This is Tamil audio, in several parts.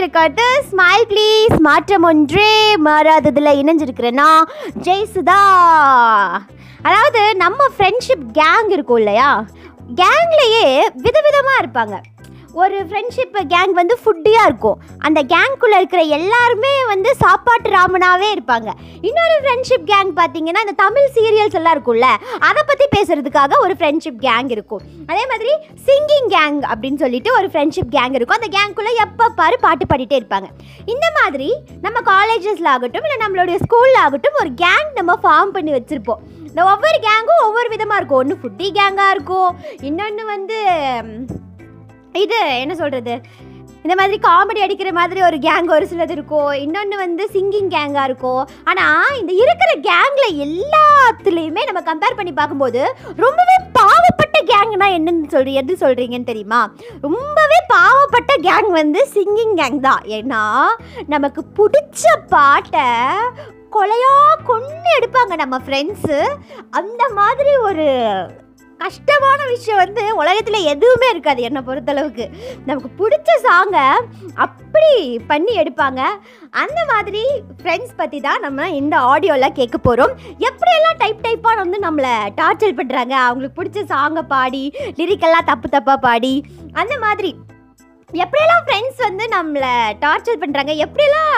கேட்டுட்டு இருக்காட்டு ஸ்மைல் ப்ளீஸ் மாற்றம் ஒன்றே மாறாததில் இணைஞ்சிருக்கிறேன்னா ஜெய்சுதா. அதாவது நம்ம ஃப்ரெண்ட்ஷிப் கேங் இருக்கும் இல்லையா? கேங்லேயே விதவிதமாக இருப்பாங்க. ஒரு ஃப்ரெண்ட்ஷிப் கேங் வந்து ஃபுட்டியாக இருக்கும். அந்த கேங்க்குள்ளே இருக்கிற எல்லாருமே வந்து சாப்பாட்டு ராமனாகவே இருப்பாங்க. இன்னொரு ஃப்ரெண்ட்ஷிப் கேங் பார்த்தீங்கன்னா இந்த தமிழ் சீரியல்ஸ் எல்லாம் இருக்கும்ல அதை பற்றி பேசுறதுக்காக ஒரு ஃப்ரெண்ட்ஷிப் கேங் இருக்கும். அதே மாதிரி சிங்கிங் கேங் அப்படின்னு சொல்லிட்டு ஒரு ஃப்ரெண்ட்ஷிப் கேங் இருக்கும். அந்த கேங்க்குள்ளே எப்போ பாரு பாட்டு பாடிட்டே இருப்பாங்க. இந்த மாதிரி நம்ம காலேஜஸில் ஆகட்டும் இல்லை நம்மளுடைய ஸ்கூலில் ஆகட்டும் ஒரு கேங் நம்ம ஃபார்ம் பண்ணி வச்சுருப்போம். இந்த ஒவ்வொரு கேங்கும் ஒவ்வொரு விதமாக இருக்கும். ஒன்று ஃபுட்டி கேங்காக இருக்கும் இன்னொன்று வந்து இது என்ன சொல்கிறது இந்த மாதிரி காமெடி அடிக்கிற மாதிரி ஒரு கேங் ஒரு சிலது இருக்கும் இன்னொன்று வந்து சிங்கிங் கேங்காக இருக்கும் ஆனால் இந்த இருக்கிற கேங்கில் எல்லாத்துலேயுமே நம்ம கம்பேர் பண்ணி பார்க்கும்போது ரொம்பவே பாவப்பட்ட கேங்னா என்னன்னு சொல்லி எது சொல்கிறீங்கன்னு தெரியுமா? ரொம்பவே பாவப்பட்ட கேங் வந்து சிங்கிங் கேங் தான். ஏன்னா நமக்கு பிடிச்ச பாட்டை கொலையாக கொண்டு எடுப்பாங்க நம்ம ஃப்ரெண்ட்ஸு அந்த மாதிரி ஒரு கஷ்டமான விஷயம் வந்து உலகத்தில் எதுவுமே இருக்காது என்னை பொறுத்தளவுக்கு. நமக்கு பிடிச்ச சாங்கை அப்படி பண்ணி எடுப்பாங்க. அந்த மாதிரி ஃப்ரெண்ட்ஸ் பற்றி தான் நம்ம இந்த ஆடியோவில் கேட்க போகிறோம் எப்படியெல்லாம் டைப் டைப்பாக வந்து நம்மளை டார்ச்சர் பண்ணுறாங்க அவங்களுக்கு பிடிச்ச சாங்கை பாடி லிரிக்கெல்லாம் தப்பு தப்பாக பாடி அந்த மாதிரி எப்படியெல்லாம் ஃப்ரெண்ட்ஸ் வந்து நம்மளை டார்ச்சர் பண்ணுறாங்க எப்படியெல்லாம்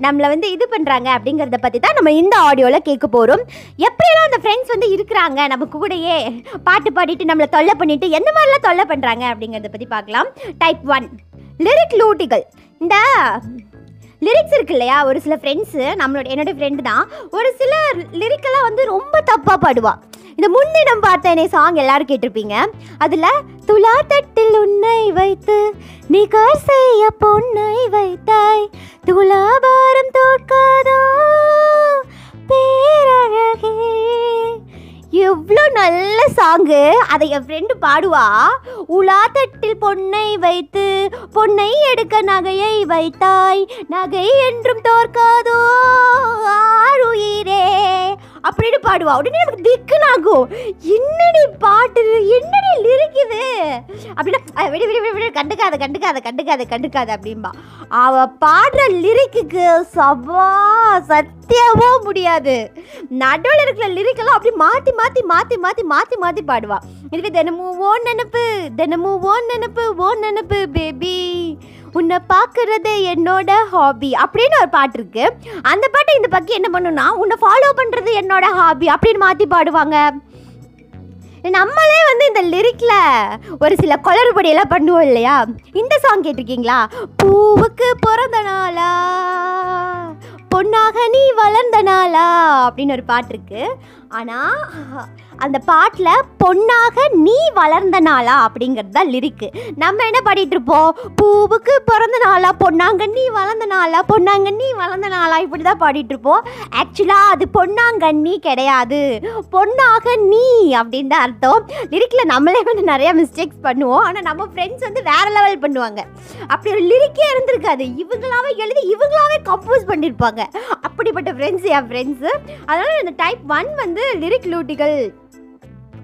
நம்மளை வந்து இது பண்ணுறாங்க அப்படிங்கிறத பற்றி தான் நம்ம இந்த ஆடியோவில் கேட்க போகிறோம் எப்படியெல்லாம் அந்த ஃப்ரெண்ட்ஸ் வந்து இருக்கிறாங்க நம்ம கூடயே பாட்டு பாடிட்டு நம்மளை தொல்லை பண்ணிட்டு எந்த மாதிரிலாம் தொல்லை பண்ணுறாங்க அப்படிங்கிறத பற்றி பார்க்கலாம். டைப் ஒன் லிரிக் லூட்டிகள் இந்த லிரிக்ஸ் இருக்கு இல்லையா ஒரு சில ஃப்ரெண்ட்ஸு நம்மளோட என்னோடய ஃப்ரெண்டு தான் ஒரு சில லிரிக்கெல்லாம் வந்து ரொம்ப தப்பாக பாடுவாள் இந்த முன்னிடம் பார்த்தேனே சாங் எல்லாரும் கேட்டிருப்பீங்க. அதில் துலா தட்டில் உன்னை வைத்து நிகர் செய்ய பொன்னை வைத்தாய். துலாபாரம் தோற்காதோ? பேரழகே. எவ்வளோ நல்ல சாங்கு அதை என் ஃப்ரெண்டு பாடுவா. உலா தட்டில் பொன்னை வைத்து பொன்னை எடுக்க நகையை வைத்தாய். நகை என்றும் தோற்காதோ? ஆறுயிரே அப்படின்னு பாடுவா. உடனே நமக்கு திக்குனாகும். என்னடி பாட்டு என்னடி லிரிக்குது அப்படின்னா விடு விடு விடு விடு கண்டுக்காத கண்டுக்காத கண்டுக்காத கண்டுக்காத அப்படின்பா அவ பாடுற லிரிக்குக்கு சவா சத்தியமோ முடியாது. நடுவில் இருக்கிற லிரிக்கெல்லாம் அப்படி மாற்றி மாற்றி மாற்றி மாற்றி மாற்றி மாற்றி பாடுவா. இதுவே தினமும் ஓன் நினப்பு தினமும் ஓன் நினப்பு ஓன் நினப்பு பேபி உன்னை பார்க்கறது என்னோட ஹாபி அப்படின்னு ஒரு பாட்டு இருக்கு. அந்த பாட்டு இந்த பக்கம் என்ன பண்ணுன்னா உன்னை ஃபாலோ பண்ணுறது என்னோட ஹாபி அப்படின்னு மாற்றி பாடுவாங்க. நம்மளே வந்து இந்த லிரிக்ல ஒரு சில குளறுபடியெல்லாம் பண்ணுவோம் இல்லையா? இந்த சாங் கேட்டிருக்கீங்களா? பூவுக்கு பிறந்த நாளா பொண்ணாக நீ வளர்ந்த நாளா அப்படின்னு ஒரு பாட்டு இருக்கு. ஆனால் அந்த பாட்டில் பொன்னாக நீ வளர்ந்த நாளா அப்படிங்கிறது தான் லிரிக்கு நம்ம என்ன பாடிட்டு இருப்போம்? பூவுக்கு பிறந்த நாளா பொண்ணாங்க நீ வளர்ந்த நாளா பொண்ணாங்க நீ வளர்ந்த நாளா இப்படி தான் பாடிட்டு இருப்போம். ஆக்சுவலாக அது பொன்னாங்கண்ணி கிடையாது. பொன்னாக நீ அப்படின்னு தான் அர்த்தம். லிரிக்கில் நம்மளே வந்து நிறைய மிஸ்டேக்ஸ் பண்ணுவோம். ஆனால் நம்ம ஃப்ரெண்ட்ஸ் வந்து வேற லெவல் பண்ணுவாங்க. அப்படி ஒரு லிரிக்கே இருந்திருக்காது. இவங்களாவே எழுதி இவங்களாவே கம்போஸ் பண்ணியிருப்பாங்க அப்படிப்பட்ட ஃப்ரெண்ட்ஸ் என் ஃப்ரெண்ட்ஸு அதனால் இந்த டைப் ஒன் வந்து லிரிக் லூட்டிகள்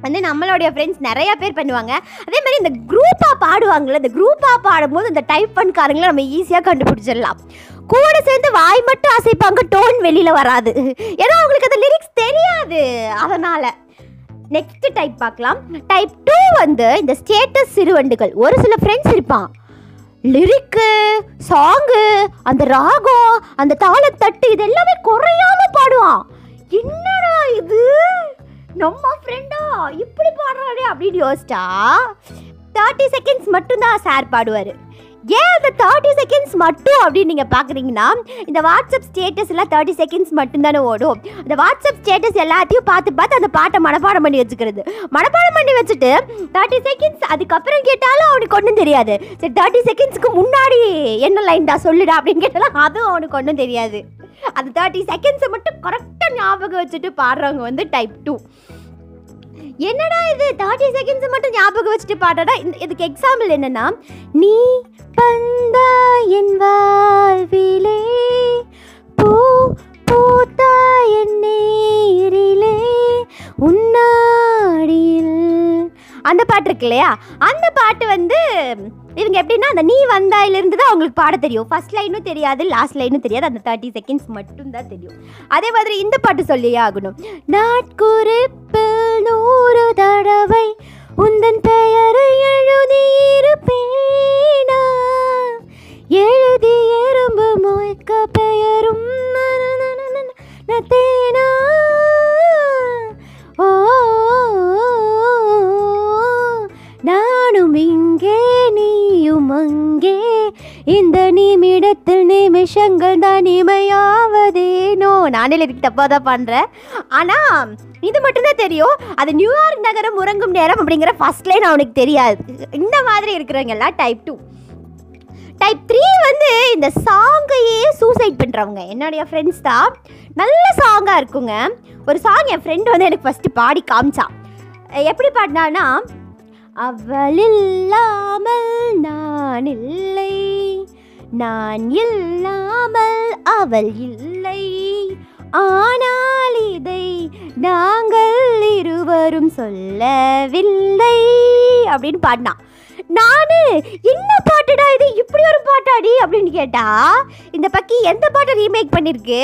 வந்து நம்மளுடைய ஃப்ரெண்ட்ஸ் நிறைய பேர் பண்ணுவாங்க. அதே மாதிரி இந்த குரூப்பாக பாடுவாங்கள்ல இந்த குரூப்பாக பாடும்போது இந்த டைப் பண்ணுக்காரங்களை நம்ம ஈஸியாக கண்டுபிடிச்சிடலாம். கூட சேர்ந்து வாய் மட்டும் அசைப்பாங்க டோன் வெளியில் வராது. ஏன்னா அவங்களுக்கு அந்த லிரிக்ஸ் தெரியாது. அதனால் நெக்ஸ்ட் டைப் பார்க்கலாம். டைப் டூ வந்து இந்த ஸ்டேட்டஸ் சிறுவண்டுகள். ஒரு சில ஃப்ரெண்ட்ஸ் இருப்பான். லிரிக்கு சாங்கு அந்த ராகம் அந்த தாளத்தட்டு இது எல்லாமே குறையாம பாடுவான். என்னடா இது? நம்ம ஃப்ரெண்டா இப்படி பாடுறாரு அப்படின்னு யோசிச்சா தேர்ட்டி செகண்ட்ஸ் மட்டும்தான் சார் பாடுவார். ஏன் அந்த தேர்ட்டி செகண்ட்ஸ் மட்டும் அப்படின்னு நீங்கள் பார்க்குறீங்கன்னா இந்த வாட்ஸ்அப் ஸ்டேட்டஸ் தேர்ட்டி செகண்ட்ஸ் மட்டும்தானே ஓடும். அந்த வாட்ஸ்அப் ஸ்டேட்டஸ் எல்லாத்தையும் பார்த்து பார்த்து அந்த பாட்டை மனப்பாடம் பண்ணி வச்சுக்கிறது. மனப்பாடம் பண்ணி வச்சுட்டு தேர்ட்டி செகண்ட்ஸ் அதுக்கப்புறம் கேட்டாலும் அவனுக்கு ஒன்றும் தெரியாது. சரி தேர்ட்டி செகண்ட்ஸ்க்கு முன்னாடி என்ன லைன் தான் சொல்லுடா அப்படின்னு கேட்டாலும் அதுவும் அவனுக்கு ஒன்றும் தெரியாது. அந்த தேர்ட்டி செகண்ட்ஸை மட்டும் கரெக்டாக ஞாபகம் வச்சுட்டு பாடுறவங்க வந்து டைப் டூ என்னடா இது? தேர்ட்டி செகண்ட்ஸ் மட்டும் ஞாபகம் வச்சுட்டு பாடுறடா. இந்த இதுக்கு எக்ஸாம்பிள் என்னன்னா நீ பந்தா என் வாழ்விலே பூ பூத்தா என் நேரிலே உன்னாடியில். அந்த பாட்டு இருக்கு இல்லையா அந்த பாட்டு வந்து இவங்க எப்படின்னா அந்த நீ வந்தாயிலிருந்து தான் அவங்களுக்கு பாட தெரியும். ஃபர்ஸ்ட் லைனும் தெரியாது லாஸ்ட் லைனும் தெரியாது அந்த தேர்ட்டி செகண்ட்ஸ் மட்டும் தான் தெரியும். அதே மாதிரி இந்த பாட்டு சொல்லியே ஆகணும். நாட்குறிப்பில் நூறு தடவை உந்தன் பெயரை எழுதியிருப்பேனா? எழுதி எறும்பு மொய்க்க பெயரும் தேனா? இந்த நிமிடத்தில் நிமிஷங்கள் தான் இமையாவதேனோ நானே லிரிக் தப்பாக தான் பண்ணுறேன் ஆனால் இது மட்டும்தான் தெரியும். அது நியூயார்க் நகரம் உறங்கும் நேரம் அப்படிங்கிற ஃபர்ஸ்ட் லைன் அவனுக்கு தெரியாது. இந்த மாதிரி இருக்கிறவங்க எல்லாம் டைப் டூ டைப் த்ரீ வந்து இந்த சாங்கையே சூசைட் பண்ணுறவங்க என்னுடைய ஃப்ரெண்ட்ஸ் தான். நல்ல சாங்காக இருக்குங்க. ஒரு சாங் என் ஃப்ரெண்டு வந்து எனக்கு ஃபஸ்ட்டு பாடி காமிச்சான் எப்படி பாடினான்னா அவள் இல்லாமல் நான் இல்லை. நான் இல்லாமல் அவள் இல்லை. ஆனால் இதை நாங்கள் இருவரும் சொல்லவில்லை. அப்படின்னு பாடினான் நானு என்ன பாட்டுடா இது? இப்படி ஒரு பாட்டாடி? அப்படின்னு கேட்டா இந்த பக்கி எந்த பாட்டை ரீமேக் பண்ணிருக்கு?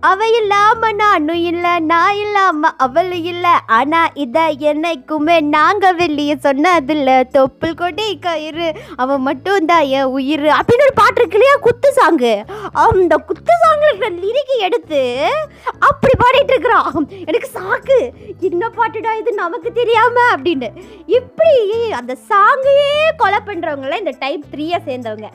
அவ இல்லாம நானும் இல்ல நான் இல்லாம அவள் இல்ல. ஆனா இத என்னைக்குமே நாங்க வெளியே சொன்னதில்ல. தொப்புள் கொடி கயிறு அவன் மட்டும் தான் என் உயிர். அப்படின்னு ஒரு பாட்டு இருக்கு இல்லையா? குத்து சாங்கு. அந்த குத்து சாங்ல இருக்கிற லிரிக்கை எடுத்து அப்படி பாடிட்டு இருக்கிறான். எனக்கு சாக்கு. என்ன பாட்டுடா இது? நமக்கு தெரியாம? அப்படின்னு. இப்படி அந்த சாங்கையே கொலை பண்றவங்கள இந்த டைப் த்ரீயை சேர்ந்தவங்க.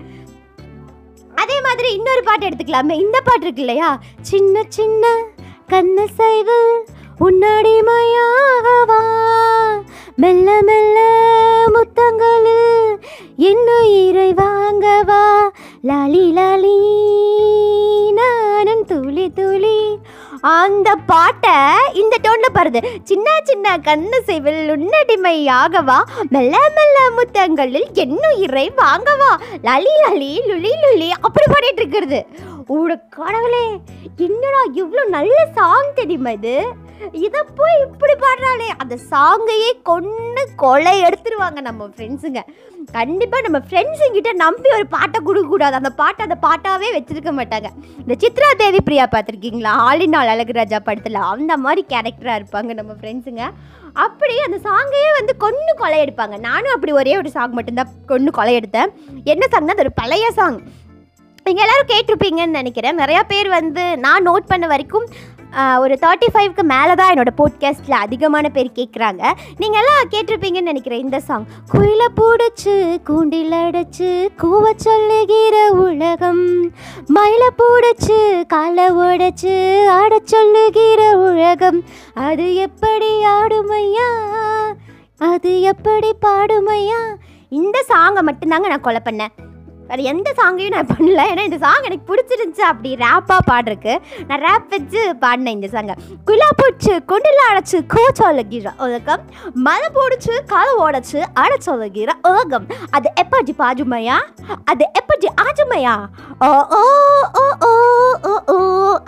அதே மாதிரி இன்னொரு பாட்டு எடுத்துக்கலாமே. இந்த பாட்டு இருக்கு இல்லையா? சின்ன சின்ன கண்ண சைவு உன்னடிமையாகவா மெல்ல மெல்ல முத்தங்களில் என்னுயிரை வாங்கவா? லாலி லாலி நானும் துளி துளி அந்த பாட்டை இந்த டோன்ல பாருது சின்ன சின்ன கண்ணு செய்வில் உன்னடிமை ஆகவா மெல்ல மெல்ல முத்தங்களில் என்னுயிரை வாங்கவா? லலி லலி லுலி லுலி அப்படி பாடிட்டு இருக்கிறது. உட கடவுளே என்னடா இவ்வளோ நல்ல சாங் தெரியுமா இது? இதை போய் இப்படி பாடுறாளே. அந்த சாங்கையே கொண்டு கொலை எடுத்துருவாங்க நம்ம ஃப்ரெண்ட்ஸுங்க கண்டிப்பாக நம்ம ஃப்ரெண்ட்ஸுங்கிட்ட நம்பி ஒரு பாட்டை கொடுக்கக்கூடாது. அந்த பாட்டை அந்த பாட்டாகவே வச்சுருக்க மாட்டாங்க. இந்த சித்ரா தேவி பிரியா பார்த்துருக்கீங்களா ஆளினால் அழகுராஜா படத்தில் அந்த மாதிரி கேரக்டராக இருப்பாங்க நம்ம ஃப்ரெண்ட்ஸுங்க அப்படி அந்த சாங்கையே வந்து கொன்று கொலை எடுப்பாங்க. நானும் அப்படி ஒரே ஒரு சாங் மட்டும்தான் கொன்று கொலை எடுத்தேன். என்ன சாங்னா அது ஒரு பழைய சாங் நீங்கள் எல்லோரும் கேட்டிருப்பீங்கன்னு நினைக்கிறேன். நிறையா பேர் வந்து நான் நோட் பண்ண வரைக்கும் ஒரு தேர்ட்டி ஃபைவ்க்கு மேலே தான் என்னோட போட்காஸ்ட்டில் அதிகமான பேர் கேட்குறாங்க நீங்கள் எல்லாம் கேட்டிருப்பீங்கன்னு நினைக்கிறேன். இந்த சாங் குயில பூடிச்சு கூண்டில் அடைச்சு கூவ சொல்லுகிற உலகம். மயில பூடிச்சு காலை உடைச்சு ஆட சொல்லுகிற உலகம். அது எப்படி ஆடுமையா? அது எப்படி பாடுமையா? இந்த சாங்கை மட்டும்தாங்க நான் கொலை பண்ணேன். வேறு எந்த சாங்கையும் நான் பண்ணல. ஏன்னா இந்த சாங் எனக்கு பிடிச்சிருந்துச்சு அப்படி ரேப்பாக பாடுறக்கு நான் ரேப் வச்சு பாடினேன் இந்த சாங்கை குலா போச்சு குண்டில் அடைச்சு கோச்சொல்லுகிற உலகம். மலை போடுச்சு காலை ஓடச்சு அடைச்சொல்லுகிற உலகம். அது எப்படி பாஜுமையா? அது எப்படி ஆஜுமையா? ஓ ஓ ஓ ஓ ஓ ஓ.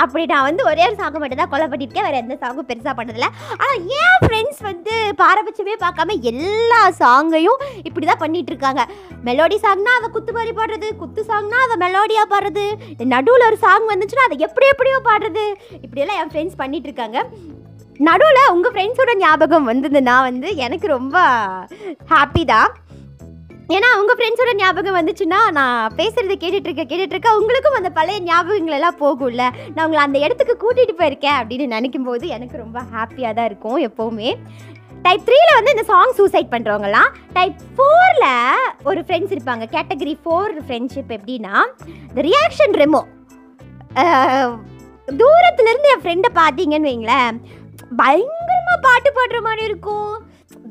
அப்படி நான் வந்து ஒரே ஒரு சாங்கு மட்டும் தான் கொலை பண்ணியிருக்கேன். வேறு எந்த சாங்கும் பெருசாக பண்ணதில்ல. ஆனால் ஏன் ஃப்ரெண்ட்ஸ் வந்து பாரபட்சமே பார்க்காம எல்லா சாங்கையும் இப்படி தான் பண்ணிகிட்டு இருக்காங்க. மெலோடி சாங்னா அதை குத்து மாதிரி பாடுறது குத்து சாங்னா அதை மெலோடியாக பாடுறது நடுவில் ஒரு சாங் வந்துச்சுன்னா அதை எப்படி எப்படியோ பாடுறது. இப்படியெல்லாம் என் ஃப்ரெண்ட்ஸ் பண்ணிட்டு இருக்காங்க. நடுவில் உங்கள் ஃப்ரெண்ட்ஸோட ஞாபகம் வந்ததுன்னா வந்து எனக்கு ரொம்ப ஹாப்பி தான். ஏன்னா உங்கள் ஃப்ரெண்ட்ஸோட ஞாபகம் வந்துச்சுன்னா நான் பேசுகிறத கேட்டுட்ருக்க கேட்டுட்ருக்க உங்களுக்கும் அந்த பழைய ஞாபகங்கள் எல்லாம் போகும்ல. நான் உங்களை அந்த இடத்துக்கு கூட்டிகிட்டு போயிருக்கேன் அப்படின்னு நினைக்கும் போது எனக்கு ரொம்ப ஹாப்பியாக தான் இருக்கும் எப்போவுமே. டைப் த்ரீல வந்து இந்த சாங் சூசைட் பண்ணுறவங்கலாம் டைப் ஃபோரில் ஒரு ஃப்ரெண்ட்ஸ் இருப்பாங்க. கேட்டகரி ஃபோர் ஃப்ரெண்ட்ஷிப் எப்படின்னா இந்த ரியாக்ஷன் ரெமோ தூரத்துலேருந்து என் ஃப்ரெண்டை பார்த்தீங்கன்னு வைங்களேன் பயங்கரமாக பாட்டு பாடுற மாதிரி இருக்கும்.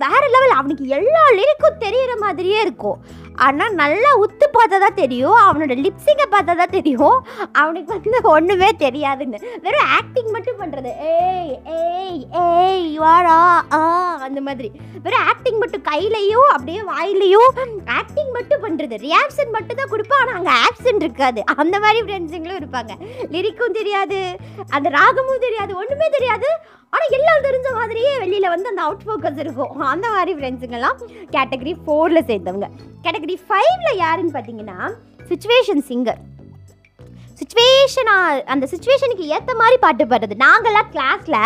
வேற லெவல் அவனுக்கு எல்லா லிரிக்கும் தெரியற மாதிரியே இருக்கும். ஆனால் நல்லா உத்து பார்த்தா தான் தெரியும். அவனோட லிப்ஸிங்கை பார்த்தா தான் தெரியும். அவனுக்கு வந்து ஒன்றுமே தெரியாதுன்னு. வெறும் ஆக்டிங் மட்டும் பண்ணுறது ஏய் ஏய் ஏய் வாடா. ஆ அந்த மாதிரி. வெறும் ஆக்டிங் மட்டும் கையிலையும் அப்படியே வாயிலையும் ஆக்டிங் மட்டும் பண்ணுறது ரியாக்ஷன் மட்டும் தான் கொடுப்பான் ஆனால் அங்கே ஆக்ஷன் இருக்காது. அந்த மாதிரி ஃப்ரெண்ட்ஸுங்களும் இருப்பாங்க. லிரிக்கும் தெரியாது. அந்த ராகமும் தெரியாது. ஒன்றுமே தெரியாது. ஆனால் எல்லாம் தெரிஞ்ச மாதிரியே வெளியில் வந்து அந்த அவுட் ஃபோக்கஸ் இருக்கும். அந்த மாதிரி ஃப்ரெண்ட்ஸுங்கெல்லாம் கேட்டகரி ஃபோரில் சேர்ந்தவங்க. கேட்டகரி ஃபைவ்ல யாருன்னு பார்த்தீங்கன்னா சுச்சுவேஷன் சிங்கர் சுச்சுவேஷனா அந்த சுச்சுவேஷனுக்கு ஏற்ற மாதிரி பாட்டு பாடுறது. நாங்கள்லாம் கிளாஸில்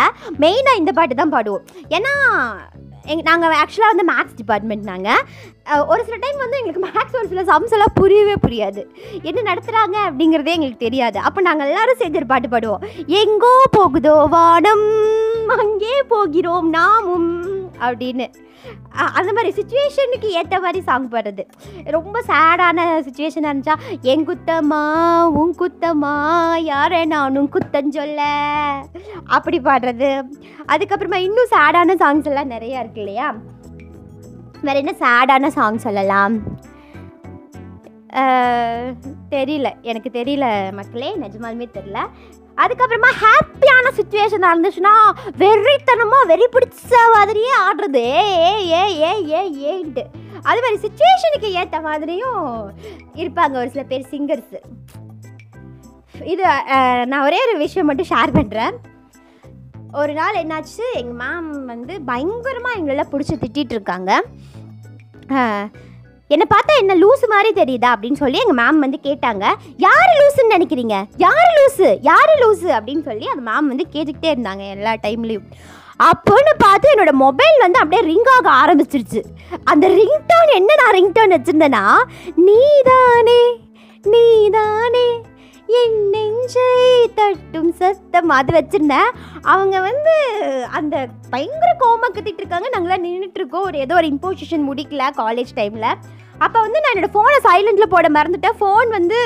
மெயினாக இந்த பாட்டு தான் பாடுவோம். ஏன்னா எங் நாங்கள் ஆக்சுவலாக வந்து மேக்ஸ் டிபார்ட்மெண்ட் நாங்கள் ஒரு சில டைம் வந்து எங்களுக்கு மேக்ஸ் ஒரு சில சம்ஸ் எல்லாம் புரியவே புரியாது. என்ன நடத்துகிறாங்க அப்படிங்கிறதே எங்களுக்கு தெரியாது. அப்போ நாங்கள் எல்லோரும் சேர்ந்து ஒரு பாட்டு பாடுவோம். எங்கோ போகுதோ வானம் அங்கே போகிறோம் நாமும் அப்படின்னு. அந்த மாதிரி சுச்சுவேஷனுக்கு ஏற்ற மாதிரி சாங் பாடுறது. ரொம்ப சேடான சுச்சுவேஷனாக இருந்துச்சா? என் குத்தமா உன் குத்தமா யாரை நானும் குத்தம் சொல்ல? அப்படி பாடுறது. அதுக்கப்புறமா இன்னும் சேடான சாங்ஸ் எல்லாம் நிறையா இருக்கு இல்லையா? வேற என்ன சேடான சாங் சொல்லலாம்? தெரியல. எனக்கு தெரியல மக்களே. நிஜமாலுமே தெரியல. அதுக்கப்புறமா ஹாப்பியான சுச்சுவேஷன் இருந்துச்சுன்னா வெறித்தனமாக வெறி பிடிச்ச மாதிரியே ஆடுறது. ஏ ஏ ஏ ஏ ஏன்ட்டு அது மாதிரி சுச்சுவேஷனுக்கு ஏற்ற மாதிரியும் இருப்பாங்க ஒரு சில பேர் சிங்கர்ஸு இது நான் ஒரே ஒரு விஷயம் மட்டும் ஷேர் பண்ணுறேன் ஒரு நாள் என்னாச்சு? எங்கள் மேம் வந்து பயங்கரமாக எங்களெல்லாம் பிடிச்சி திட்டிகிட்டு இருக்காங்க. என்னை பார்த்தா என்ன லூசு மாதிரி தெரியுதா அப்படின்னு சொல்லி எங்கள் மேம் வந்து கேட்டாங்க. யார் லூசுன்னு நினைக்கிறீங்க? யார் லூசு? யார் லூசு? அப்படின்னு சொல்லி அந்த மேம் வந்து கேட்டுக்கிட்டே இருந்தாங்க எல்லா டைம்லேயும் அப்போன்னு பார்த்து என்னோட மொபைல் வந்து அப்படியே ரிங் ஆக ஆரம்பிச்சிருச்சு. அந்த ரிங் டோன் என்ன நான் ரிங் டோன் வச்சுருந்தேன்னா நீதானே தட்டும் சத்தம் அது வச்சுருந்தேன். அவங்க வந்து அந்த பயங்கர கோமா கத்திட்டு இருக்காங்க. நாங்களாம் நின்றுட்டு இருக்கோம். ஒரு ஏதோ ஒரு இம்போசிஷன் முடிக்கல காலேஜ் டைமில் அப்போ வந்து நான் என்னோட ஃபோனை சைலண்டில் போட மறந்துட்டேன். ஃபோன் வந்து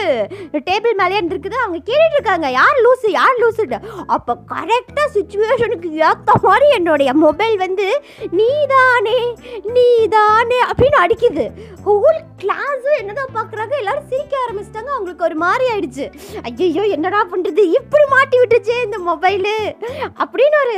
டேபிள் மேலே இருந்திருக்குது. அவங்க கேட்டுட்டு இருக்காங்க. யார் லூசு? யார் லூசுட்டு அப்போ கரெக்டாக சுச்சுவேஷனுக்கு ஏற்ற மாதிரி என்னுடைய மொபைல் வந்து நீதானே நீதானே அப்படின்னு அடிக்குது. ஹோல் கிளாஸும் என்னதான் பார்க்குறாங்க எல்லாரும் சிரிக்க ஆரம்பிச்சிட்டாங்க. அவங்களுக்கு ஒரு மாதிரி ஆயிடுச்சு. ஐயோ என்னடா பண்ணுறது இப்படி மாட்டி விட்டுச்சே இந்த மொபைலு அப்படின்னு ஒரு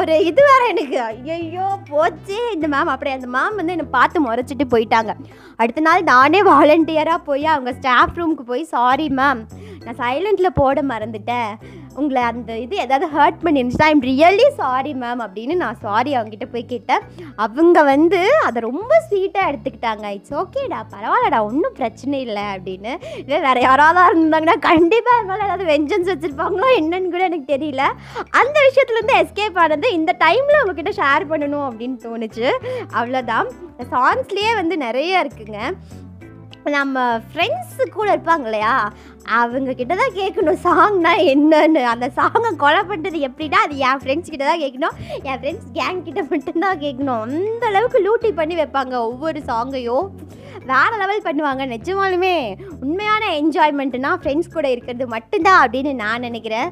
ஒரு இது வேற எனக்கு. ஐயோ போச்சே. இந்த மேம் அப்படியே அந்த மேம் வந்து என்னை பார்த்து முறைச்சிட்டு போயிட்டாங்க. அடுத்த நாள் நானே வாலண்டியராக போய் அவங்க ஸ்டாஃப் ரூமுக்கு போய் சாரி மேம் நான் சைலண்டில் போட மறந்துட்டேன். உங்களை அந்த இது ஏதாவது ஹர்ட் பண்ணிருந்துச்சுன்னா ஐம் ரியலி சாரி மேம் அப்படின்னு நான் சாரி அவங்ககிட்ட போய் கேட்டேன். அவங்க வந்து அதை ரொம்ப ஸ்வீட்டாக எடுத்துக்கிட்டாங்க. இட்ஸ் ஓகேடா பரவாயில்லடா ஒன்றும் பிரச்சனை இல்லை அப்படின்னு. இல்லை வேறு யாராவது இருந்தாங்கன்னா கண்டிப்பாக என் ஏதாவது வெஞ்சன்ஸ் வச்சுருப்பாங்களோ என்னன்னு கூட எனக்கு தெரியல. அந்த விஷயத்துலேருந்து எஸ்கேப் ஆனது இந்த டைமில் உங்ககிட்ட ஷேர் பண்ணணும் அப்படின்னு தோணுச்சு. அவ்வளோதான் சாங்ஸ்லேயே வந்து நிறைய இருக்குங்க. நம்ம ஃப்ரெண்ட்ஸு கூட இருப்பாங்க இல்லையா அவங்க கிட்ட தான் கேட்கணும் சாங்னா என்னன்னு. அந்த சாங்கை கொலை பண்ணுறது எப்படின்னா அது என் ஃப்ரெண்ட்ஸ் கிட்ட தான் கேட்கணும். என் ஃப்ரெண்ட்ஸ் கேங் கிட்ட மட்டும்தான் கேட்கணும். அந்த அளவுக்கு லூட்டி பண்ணி வைப்பாங்க ஒவ்வொரு சாங்கையும் வேறு லெவல் பண்ணுவாங்க நிஜமாலுமே. உண்மையான என்ஜாய்மெண்ட்டுனா ஃப்ரெண்ட்ஸ் கூட இருக்கிறது மட்டும்தான் அப்படின்னு நான் நினைக்கிறேன்.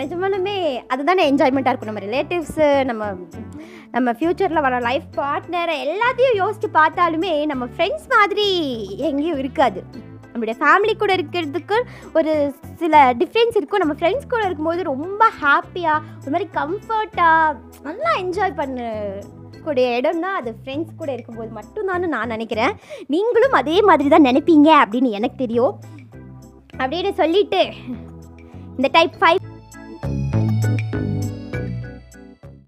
நிஜமாலுமே அதுதானே என்ஜாய்மெண்ட்டாக இருக்கும். நம்ம ரிலேட்டிவ்ஸு நம்ம நம்ம ஃப்யூச்சரில் வர லைஃப் பார்ட்னர் எல்லாத்தையும் யோசித்து பார்த்தாலுமே நம்ம ஃப்ரெண்ட்ஸ் மாதிரி எங்கேயும் இருக்காது. நம்மளுடைய ஃபேமிலி கூட இருக்கிறதுக்கு ஒரு சில டிஃப்ரென்ஸ் இருக்கும். நம்ம ஃப்ரெண்ட்ஸ் கூட இருக்கும்போது ரொம்ப ஹாப்பியாக ஒரு மாதிரி கம்ஃபர்ட்டாக நல்லா என்ஜாய் பண்ண கூடிய இடம்னா அது ஃப்ரெண்ட்ஸ் கூட இருக்கும்போது மட்டும்தான் நான் நினைக்கிறேன். நீங்களும் அதே மாதிரி தான் நினைப்பீங்க அப்படின்னு எனக்கு தெரியும். அப்படின்னு சொல்லிட்டு இந்த டைப் ஃபைவ்